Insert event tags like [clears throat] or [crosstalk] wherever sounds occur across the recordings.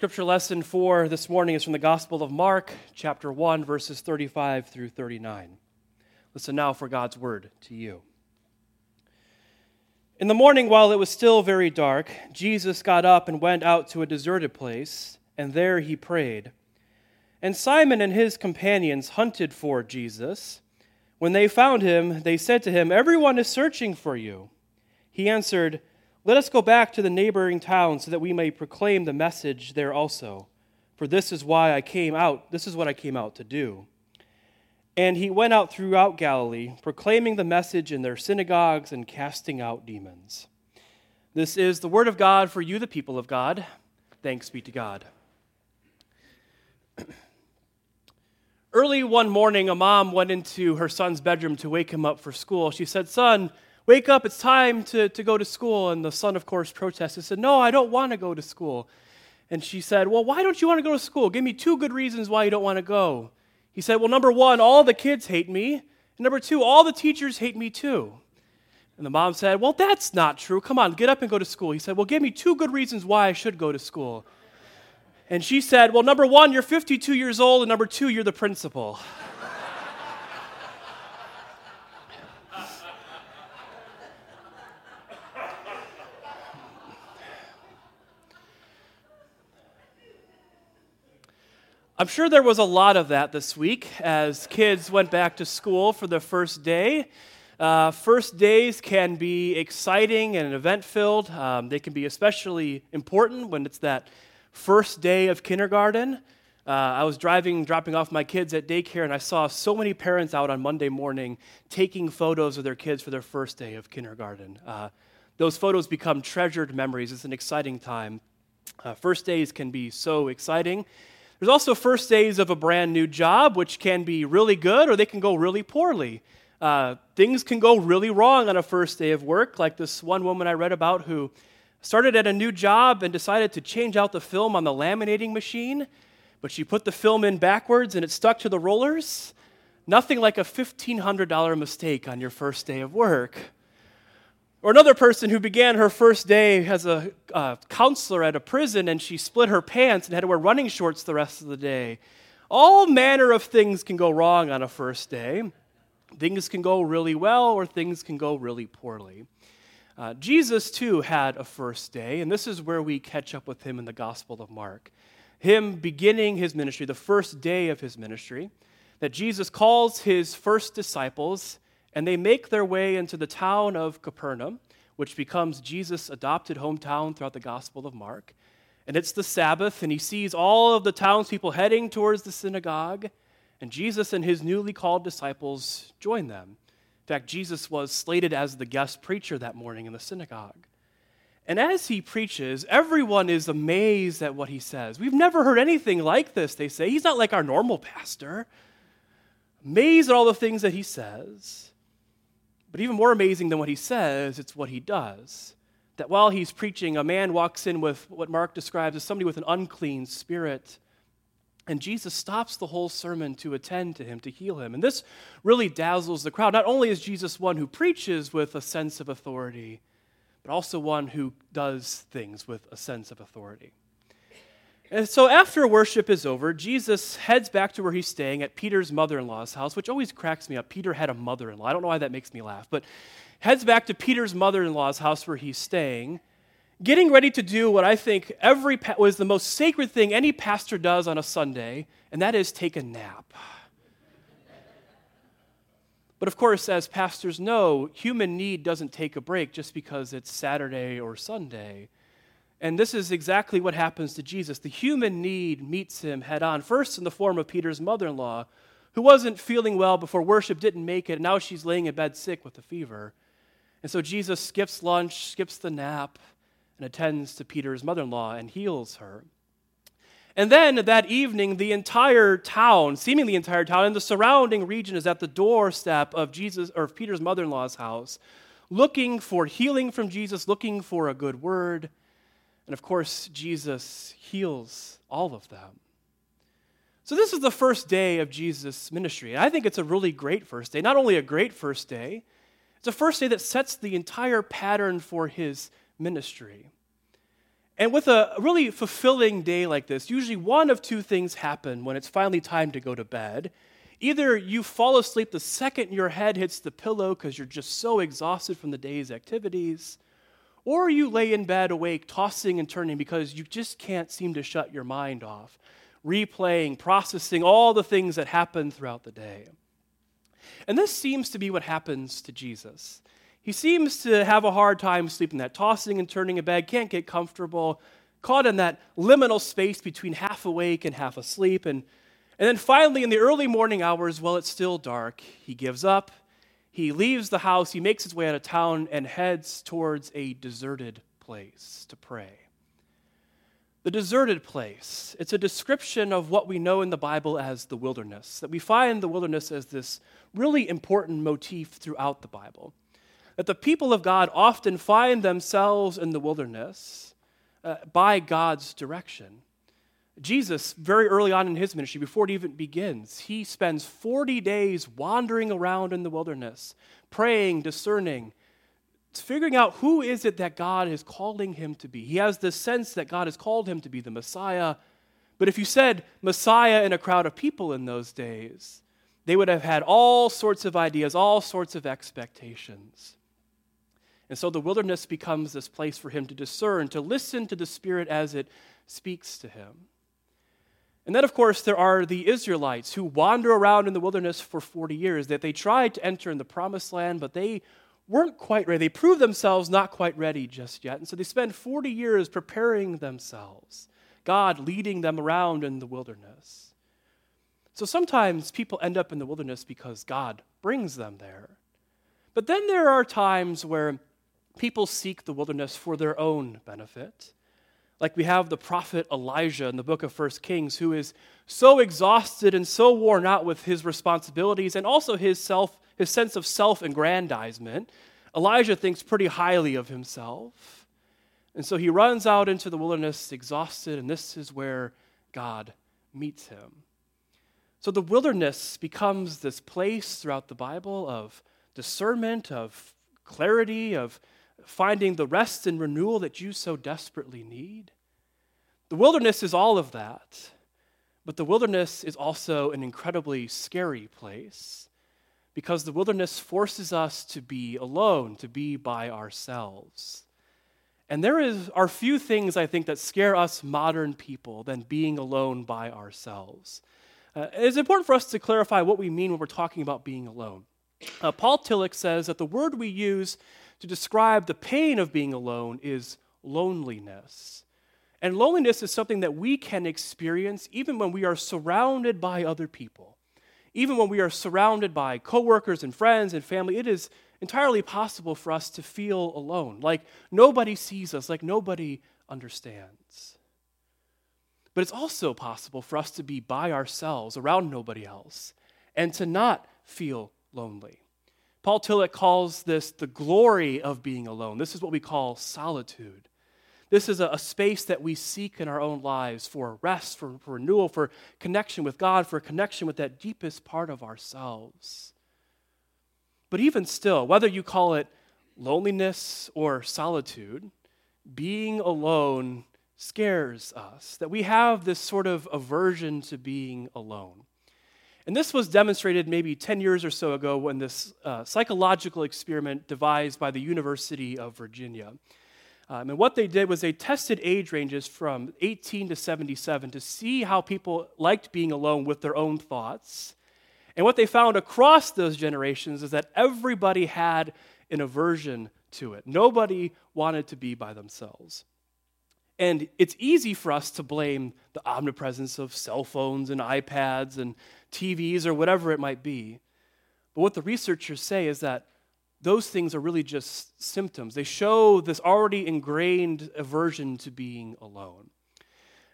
Scripture lesson for this morning is from the Gospel of Mark, chapter 1, verses 35 through 39. Listen now for God's word to you. In the morning, while it was still very dark, Jesus got up and went out to a deserted place, and there he prayed. And Simon and his companions hunted for Jesus. When they found him, they said to him, Everyone is searching for you. He answered, let us go back to the neighboring towns so that we may proclaim the message there also. For this is why I came out, this is what I came out to do. And he went out throughout Galilee, proclaiming the message in their synagogues and casting out demons. This is the word of God for you, the people of God. Thanks be to God. [clears throat] Early one morning, a mom went into her son's bedroom to wake him up for school. She said, Son, Wake up, it's time to, to go to school. And the son, of course, protested, said, No, I don't want to go to school. And she said, Well, why don't you want to go to school? Give me two good reasons why you don't want to go. He said, Well, number one, all the kids hate me. And number two, all the teachers hate me too. And the mom said, Well, that's not true. Come on, get up and go to school. He said, Well, give me two good reasons why I should go to school. And she said, Well, number one, you're 52 years old, and number two, you're the principal. I'm sure there was a lot of that this week as kids went back to school for the first day. Uh, first days can be exciting and event filled. Um, they can be especially important when it's that first day of kindergarten. Uh, I was driving, dropping off my kids at daycare, and I saw so many parents out on Monday morning taking photos of their kids for their first day of kindergarten. Uh, those photos become treasured memories. It's an exciting time. Uh, first days can be so exciting. There's also first days of a brand new job, which can be really good or they can go really poorly. Uh, things can go really wrong on a first day of work, like this one woman I read about who started at a new job and decided to change out the film on the laminating machine, but she put the film in backwards and it stuck to the rollers. Nothing like a $1,500 mistake on your first day of work. Or another person who began her first day as a uh, counselor at a prison and she split her pants and had to wear running shorts the rest of the day. All manner of things can go wrong on a first day. Things can go really well or things can go really poorly. Uh, Jesus, too, had a first day, and this is where we catch up with him in the Gospel of Mark. Him beginning his ministry, the first day of his ministry, that Jesus calls his first disciples and they make their way into the town of Capernaum, which becomes Jesus' adopted hometown throughout the Gospel of Mark. And it's the Sabbath, and he sees all of the townspeople heading towards the synagogue, and Jesus and his newly called disciples join them. In fact, Jesus was slated as the guest preacher that morning in the synagogue. And as he preaches, everyone is amazed at what he says. We've never heard anything like this, they say. He's not like our normal pastor. Amazed at all the things that he says. But even more amazing than what he says, it's what he does. That while he's preaching, a man walks in with what Mark describes as somebody with an unclean spirit. And Jesus stops the whole sermon to attend to him, to heal him. And this really dazzles the crowd. Not only is Jesus one who preaches with a sense of authority, but also one who does things with a sense of authority. And so after worship is over, Jesus heads back to where he's staying at Peter's mother in law's house, which always cracks me up. Peter had a mother in law. I don't know why that makes me laugh, but heads back to Peter's mother in law's house where he's staying, getting ready to do what I think every pa- was the most sacred thing any pastor does on a Sunday, and that is take a nap. But of course, as pastors know, human need doesn't take a break just because it's Saturday or Sunday. And this is exactly what happens to Jesus. The human need meets him head on, first in the form of Peter's mother in law, who wasn't feeling well before worship, didn't make it, and now she's laying in bed sick with a fever. And so Jesus skips lunch, skips the nap, and attends to Peter's mother in law and heals her. And then that evening, the entire town, seemingly the entire town, and the surrounding region is at the doorstep of Jesus or of Peter's mother in law's house, looking for healing from Jesus, looking for a good word. And of course, Jesus heals all of them. So, this is the first day of Jesus' ministry. And I think it's a really great first day. Not only a great first day, it's a first day that sets the entire pattern for his ministry. And with a really fulfilling day like this, usually one of two things happen when it's finally time to go to bed. Either you fall asleep the second your head hits the pillow because you're just so exhausted from the day's activities, or you lay in bed awake, tossing and turning because you just can't seem to shut your mind off, replaying, processing all the things that happen throughout the day. And this seems to be what happens to Jesus. He seems to have a hard time sleeping, that tossing and turning in bed, can't get comfortable, caught in that liminal space between half awake and half asleep. And, and then finally, in the early morning hours, while it's still dark, he gives up. He leaves the house, he makes his way out of town, and heads towards a deserted place to pray. The deserted place, it's a description of what we know in the Bible as the wilderness, that we find the wilderness as this really important motif throughout the Bible that the people of God often find themselves in the wilderness uh, by God's direction. Jesus, very early on in his ministry, before it even begins, he spends 40 days wandering around in the wilderness, praying, discerning, figuring out who is it that God is calling him to be. He has this sense that God has called him to be the Messiah. But if you said Messiah in a crowd of people in those days, they would have had all sorts of ideas, all sorts of expectations. And so the wilderness becomes this place for him to discern, to listen to the Spirit as it speaks to him. And then, of course, there are the Israelites who wander around in the wilderness for 40 years, that they tried to enter in the promised land, but they weren't quite ready. They proved themselves not quite ready just yet. And so they spend 40 years preparing themselves, God leading them around in the wilderness. So sometimes people end up in the wilderness because God brings them there. But then there are times where people seek the wilderness for their own benefit. Like we have the prophet Elijah in the book of First Kings, who is so exhausted and so worn out with his responsibilities and also his self, his sense of self-aggrandizement. Elijah thinks pretty highly of himself. And so he runs out into the wilderness exhausted, and this is where God meets him. So the wilderness becomes this place throughout the Bible of discernment, of clarity, of finding the rest and renewal that you so desperately need. The wilderness is all of that, but the wilderness is also an incredibly scary place because the wilderness forces us to be alone, to be by ourselves. And there is, are few things, I think, that scare us modern people than being alone by ourselves. Uh, it's important for us to clarify what we mean when we're talking about being alone. Uh, Paul Tillich says that the word we use to describe the pain of being alone is loneliness. And loneliness is something that we can experience even when we are surrounded by other people. Even when we are surrounded by coworkers and friends and family, it is entirely possible for us to feel alone, like nobody sees us, like nobody understands. But it's also possible for us to be by ourselves, around nobody else, and to not feel lonely. Paul Tillich calls this the glory of being alone. This is what we call solitude. This is a, a, space that we seek in our own lives for rest, for, for renewal, for connection with God, for connection with that deepest part of ourselves. But even still, whether you call it loneliness or solitude, being alone scares us. That we have this sort of aversion to being alone. And this was demonstrated maybe 10 years or so ago when this uh, psychological experiment devised by the University of Virginia. Um, and what they did was they tested age ranges from 18 to 77 to see how people liked being alone with their own thoughts. And what they found across those generations is that everybody had an aversion to it. Nobody wanted to be by themselves. And it's easy for us to blame the omnipresence of cell phones and iPads and TVs or whatever it might be. But what the researchers say is that those things are really just symptoms. They show this already ingrained aversion to being alone.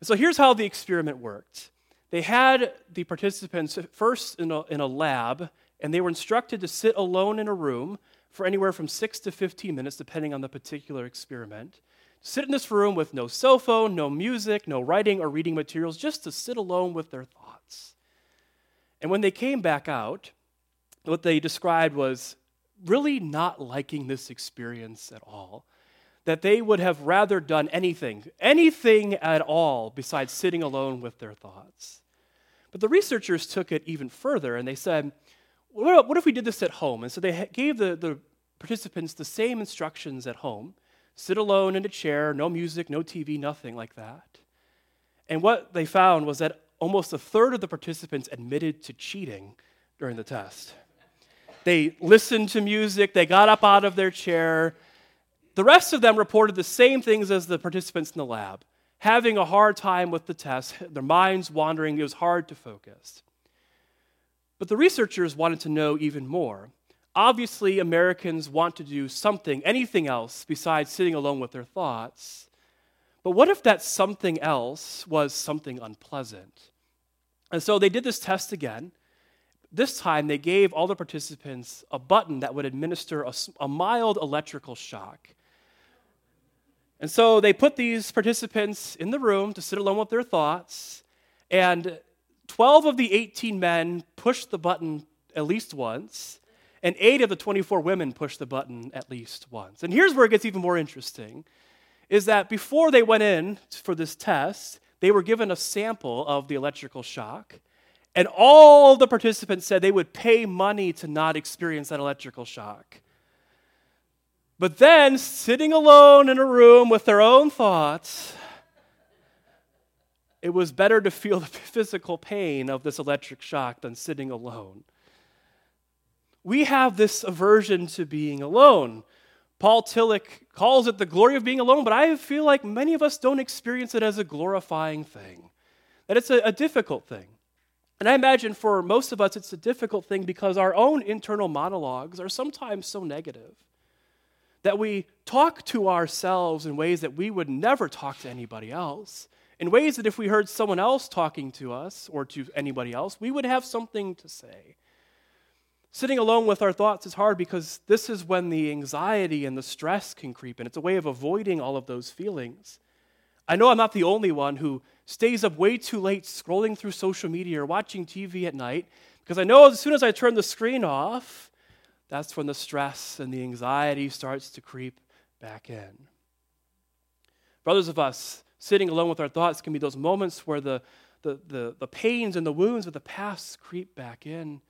And so here's how the experiment worked they had the participants first in a, in a lab, and they were instructed to sit alone in a room for anywhere from 6 to 15 minutes, depending on the particular experiment sit in this room with no cell phone, no music, no writing or reading materials, just to sit alone with their thoughts. And when they came back out, what they described was really not liking this experience at all. that they would have rather done anything, anything at all besides sitting alone with their thoughts. But the researchers took it even further and they said, what if we did this at home? And so they gave the, the participants the same instructions at home sit alone in a chair, no music, no TV, nothing like that. And what they found was that almost a third of the participants admitted to cheating during the test. They listened to music, they got up out of their chair. The rest of them reported the same things as the participants in the lab having a hard time with the test, their minds wandering, it was hard to focus. But the researchers wanted to know even more. Obviously, Americans want to do something, anything else besides sitting alone with their thoughts. But what if that something else was something unpleasant? And so they did this test again. This time, they gave all the participants a button that would administer a, a mild electrical shock. And so they put these participants in the room to sit alone with their thoughts, and 12 of the 18 men pushed the button at least once, and 8 of the 24 women pushed the button at least once. And here's where it gets even more interesting is that before they went in for this test, they were given a sample of the electrical shock, and all the participants said they would pay money to not experience that electrical shock. But then, sitting alone in a room with their own thoughts, it was better to feel the [laughs] physical pain of this electric shock than sitting alone. We have this aversion to being alone. Paul Tillich calls it the glory of being alone, but I feel like many of us don't experience it as a glorifying thing, that it's a, a difficult thing. And I imagine for most of us, it's a difficult thing because our own internal monologues are sometimes so negative that we talk to ourselves in ways that we would never talk to anybody else, in ways that if we heard someone else talking to us or to anybody else, we would have something to say. Sitting alone with our thoughts is hard because this is when the anxiety and the stress can creep in. It's a way of avoiding all of those feelings. I know I'm not the only one who stays up way too late scrolling through social media or watching TV at night because I know as soon as I turn the screen off, that's when the stress and the anxiety starts to creep back in. Brothers of us, sitting alone with our thoughts can be those moments where the, the, the, the pains and the wounds of the past creep back in.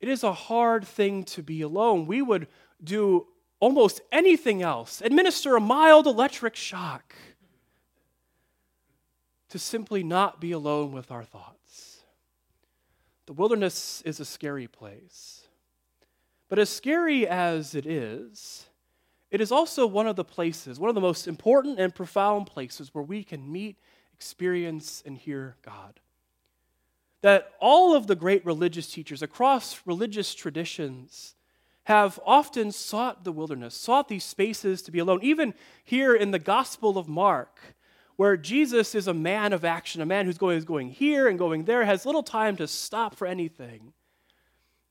It is a hard thing to be alone. We would do almost anything else, administer a mild electric shock, to simply not be alone with our thoughts. The wilderness is a scary place. But as scary as it is, it is also one of the places, one of the most important and profound places where we can meet, experience, and hear God. That all of the great religious teachers across religious traditions have often sought the wilderness, sought these spaces to be alone. Even here in the Gospel of Mark, where Jesus is a man of action, a man who's going, going here and going there, has little time to stop for anything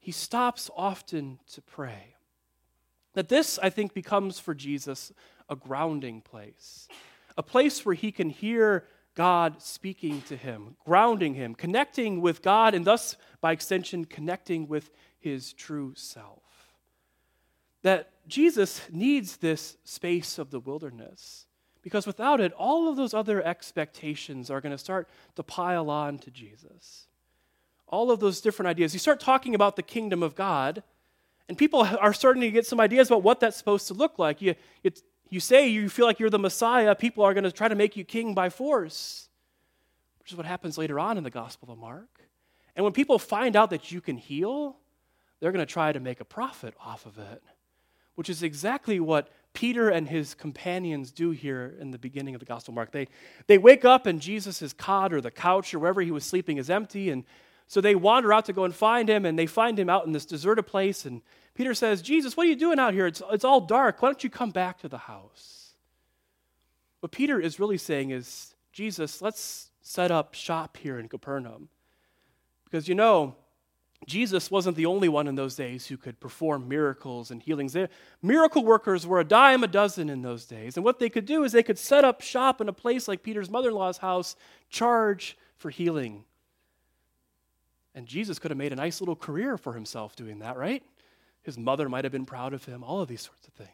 he stops often to pray. That this, I think, becomes for Jesus a grounding place, a place where he can hear God speaking to him, grounding him, connecting with God, and thus, by extension, connecting with his true self. That Jesus needs this space of the wilderness because without it, all of those other expectations are going to start to pile on to Jesus all of those different ideas. You start talking about the kingdom of God, and people are starting to get some ideas about what that's supposed to look like. You, you say you feel like you're the Messiah, people are going to try to make you king by force, which is what happens later on in the Gospel of Mark. And when people find out that you can heal, they're going to try to make a profit off of it, which is exactly what Peter and his companions do here in the beginning of the Gospel of Mark. They, they wake up and Jesus' cot or the couch or wherever he was sleeping is empty, and so they wander out to go and find him, and they find him out in this deserted place. And Peter says, Jesus, what are you doing out here? It's, it's all dark. Why don't you come back to the house? What Peter is really saying is, Jesus, let's set up shop here in Capernaum. Because you know, Jesus wasn't the only one in those days who could perform miracles and healings. They, miracle workers were a dime a dozen in those days. And what they could do is they could set up shop in a place like Peter's mother in law's house, charge for healing and Jesus could have made a nice little career for himself doing that, right? His mother might have been proud of him, all of these sorts of things.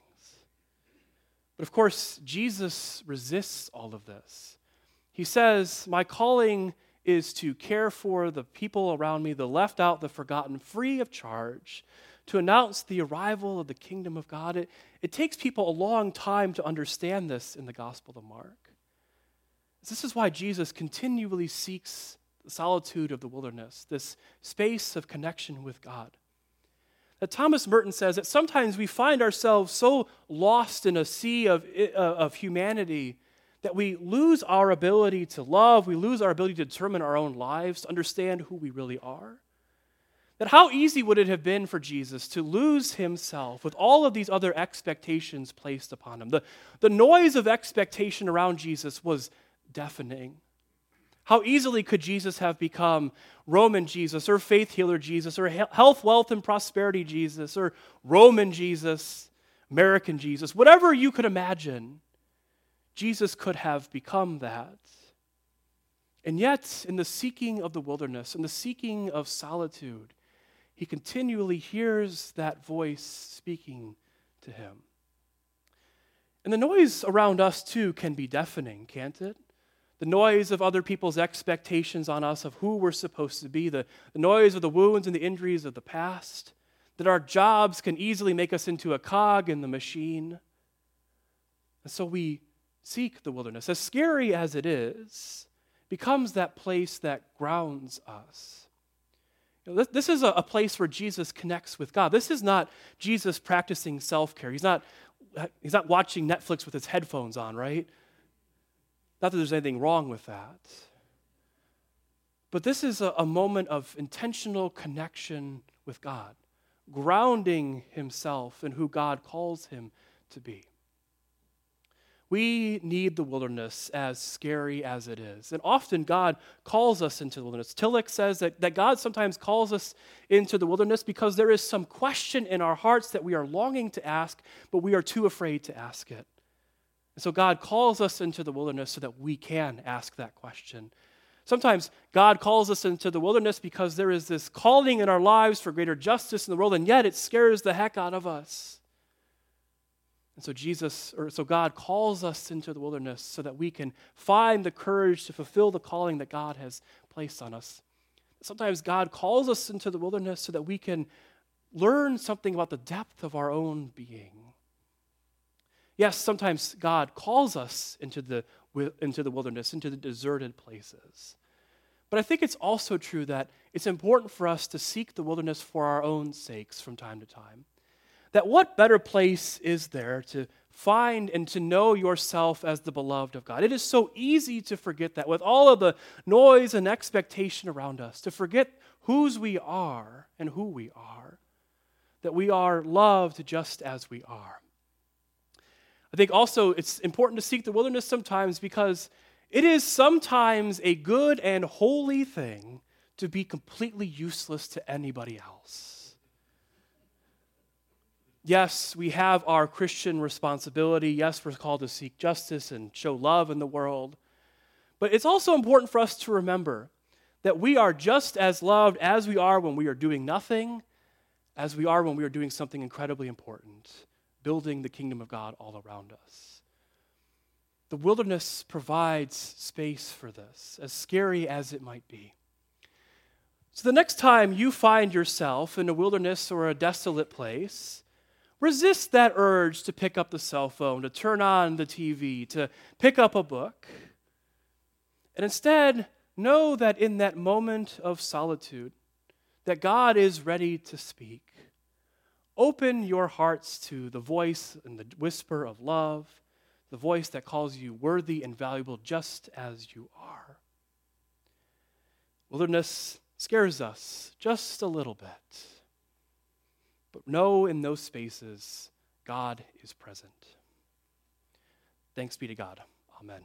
But of course, Jesus resists all of this. He says, My calling is to care for the people around me, the left out, the forgotten, free of charge, to announce the arrival of the kingdom of God. It, it takes people a long time to understand this in the Gospel of Mark. This is why Jesus continually seeks the solitude of the wilderness, this space of connection with God. That Thomas Merton says that sometimes we find ourselves so lost in a sea of, uh, of humanity that we lose our ability to love, we lose our ability to determine our own lives, to understand who we really are. That how easy would it have been for Jesus to lose himself with all of these other expectations placed upon him? The, the noise of expectation around Jesus was deafening. How easily could Jesus have become Roman Jesus or faith healer Jesus or health, wealth, and prosperity Jesus or Roman Jesus, American Jesus, whatever you could imagine, Jesus could have become that. And yet, in the seeking of the wilderness, in the seeking of solitude, he continually hears that voice speaking to him. And the noise around us, too, can be deafening, can't it? The noise of other people's expectations on us of who we're supposed to be, the, the noise of the wounds and the injuries of the past, that our jobs can easily make us into a cog in the machine. And so we seek the wilderness. As scary as it is, becomes that place that grounds us. You know, this, this, is a, a place where Jesus connects with God. This is not Jesus practicing self care. He's not, he's not watching Netflix with his headphones on, right? Not that there's anything wrong with that. But this is a, a moment of intentional connection with God, grounding himself in who God calls him to be. We need the wilderness as scary as it is. And often God calls us into the wilderness. Tillich says that, that God sometimes calls us into the wilderness because there is some question in our hearts that we are longing to ask, but we are too afraid to ask it. And so God calls us into the wilderness so that we can ask that question. Sometimes God calls us into the wilderness because there is this calling in our lives for greater justice in the world, and yet it scares the heck out of us. And so Jesus, or so God calls us into the wilderness so that we can find the courage to fulfill the calling that God has placed on us. Sometimes God calls us into the wilderness so that we can learn something about the depth of our own being. Yes, sometimes God calls us into the, into the wilderness, into the deserted places. But I think it's also true that it's important for us to seek the wilderness for our own sakes from time to time. That what better place is there to find and to know yourself as the beloved of God? It is so easy to forget that with all of the noise and expectation around us, to forget whose we are and who we are, that we are loved just as we are. I think also it's important to seek the wilderness sometimes because it is sometimes a good and holy thing to be completely useless to anybody else. Yes, we have our Christian responsibility. Yes, we're called to seek justice and show love in the world. But it's also important for us to remember that we are just as loved as we are when we are doing nothing, as we are when we are doing something incredibly important building the kingdom of God all around us. The wilderness provides space for this, as scary as it might be. So, the next time you find yourself in a wilderness or a desolate place, resist that urge to pick up the cell phone, to turn on the TV, to pick up a book. And instead, know that in that moment of solitude, that God is ready to speak. Open your hearts to the voice and the whisper of love, the voice that calls you worthy and valuable just as you are. Wilderness scares us just a little bit. But know in those spaces, God is present. Thanks be to God. Amen.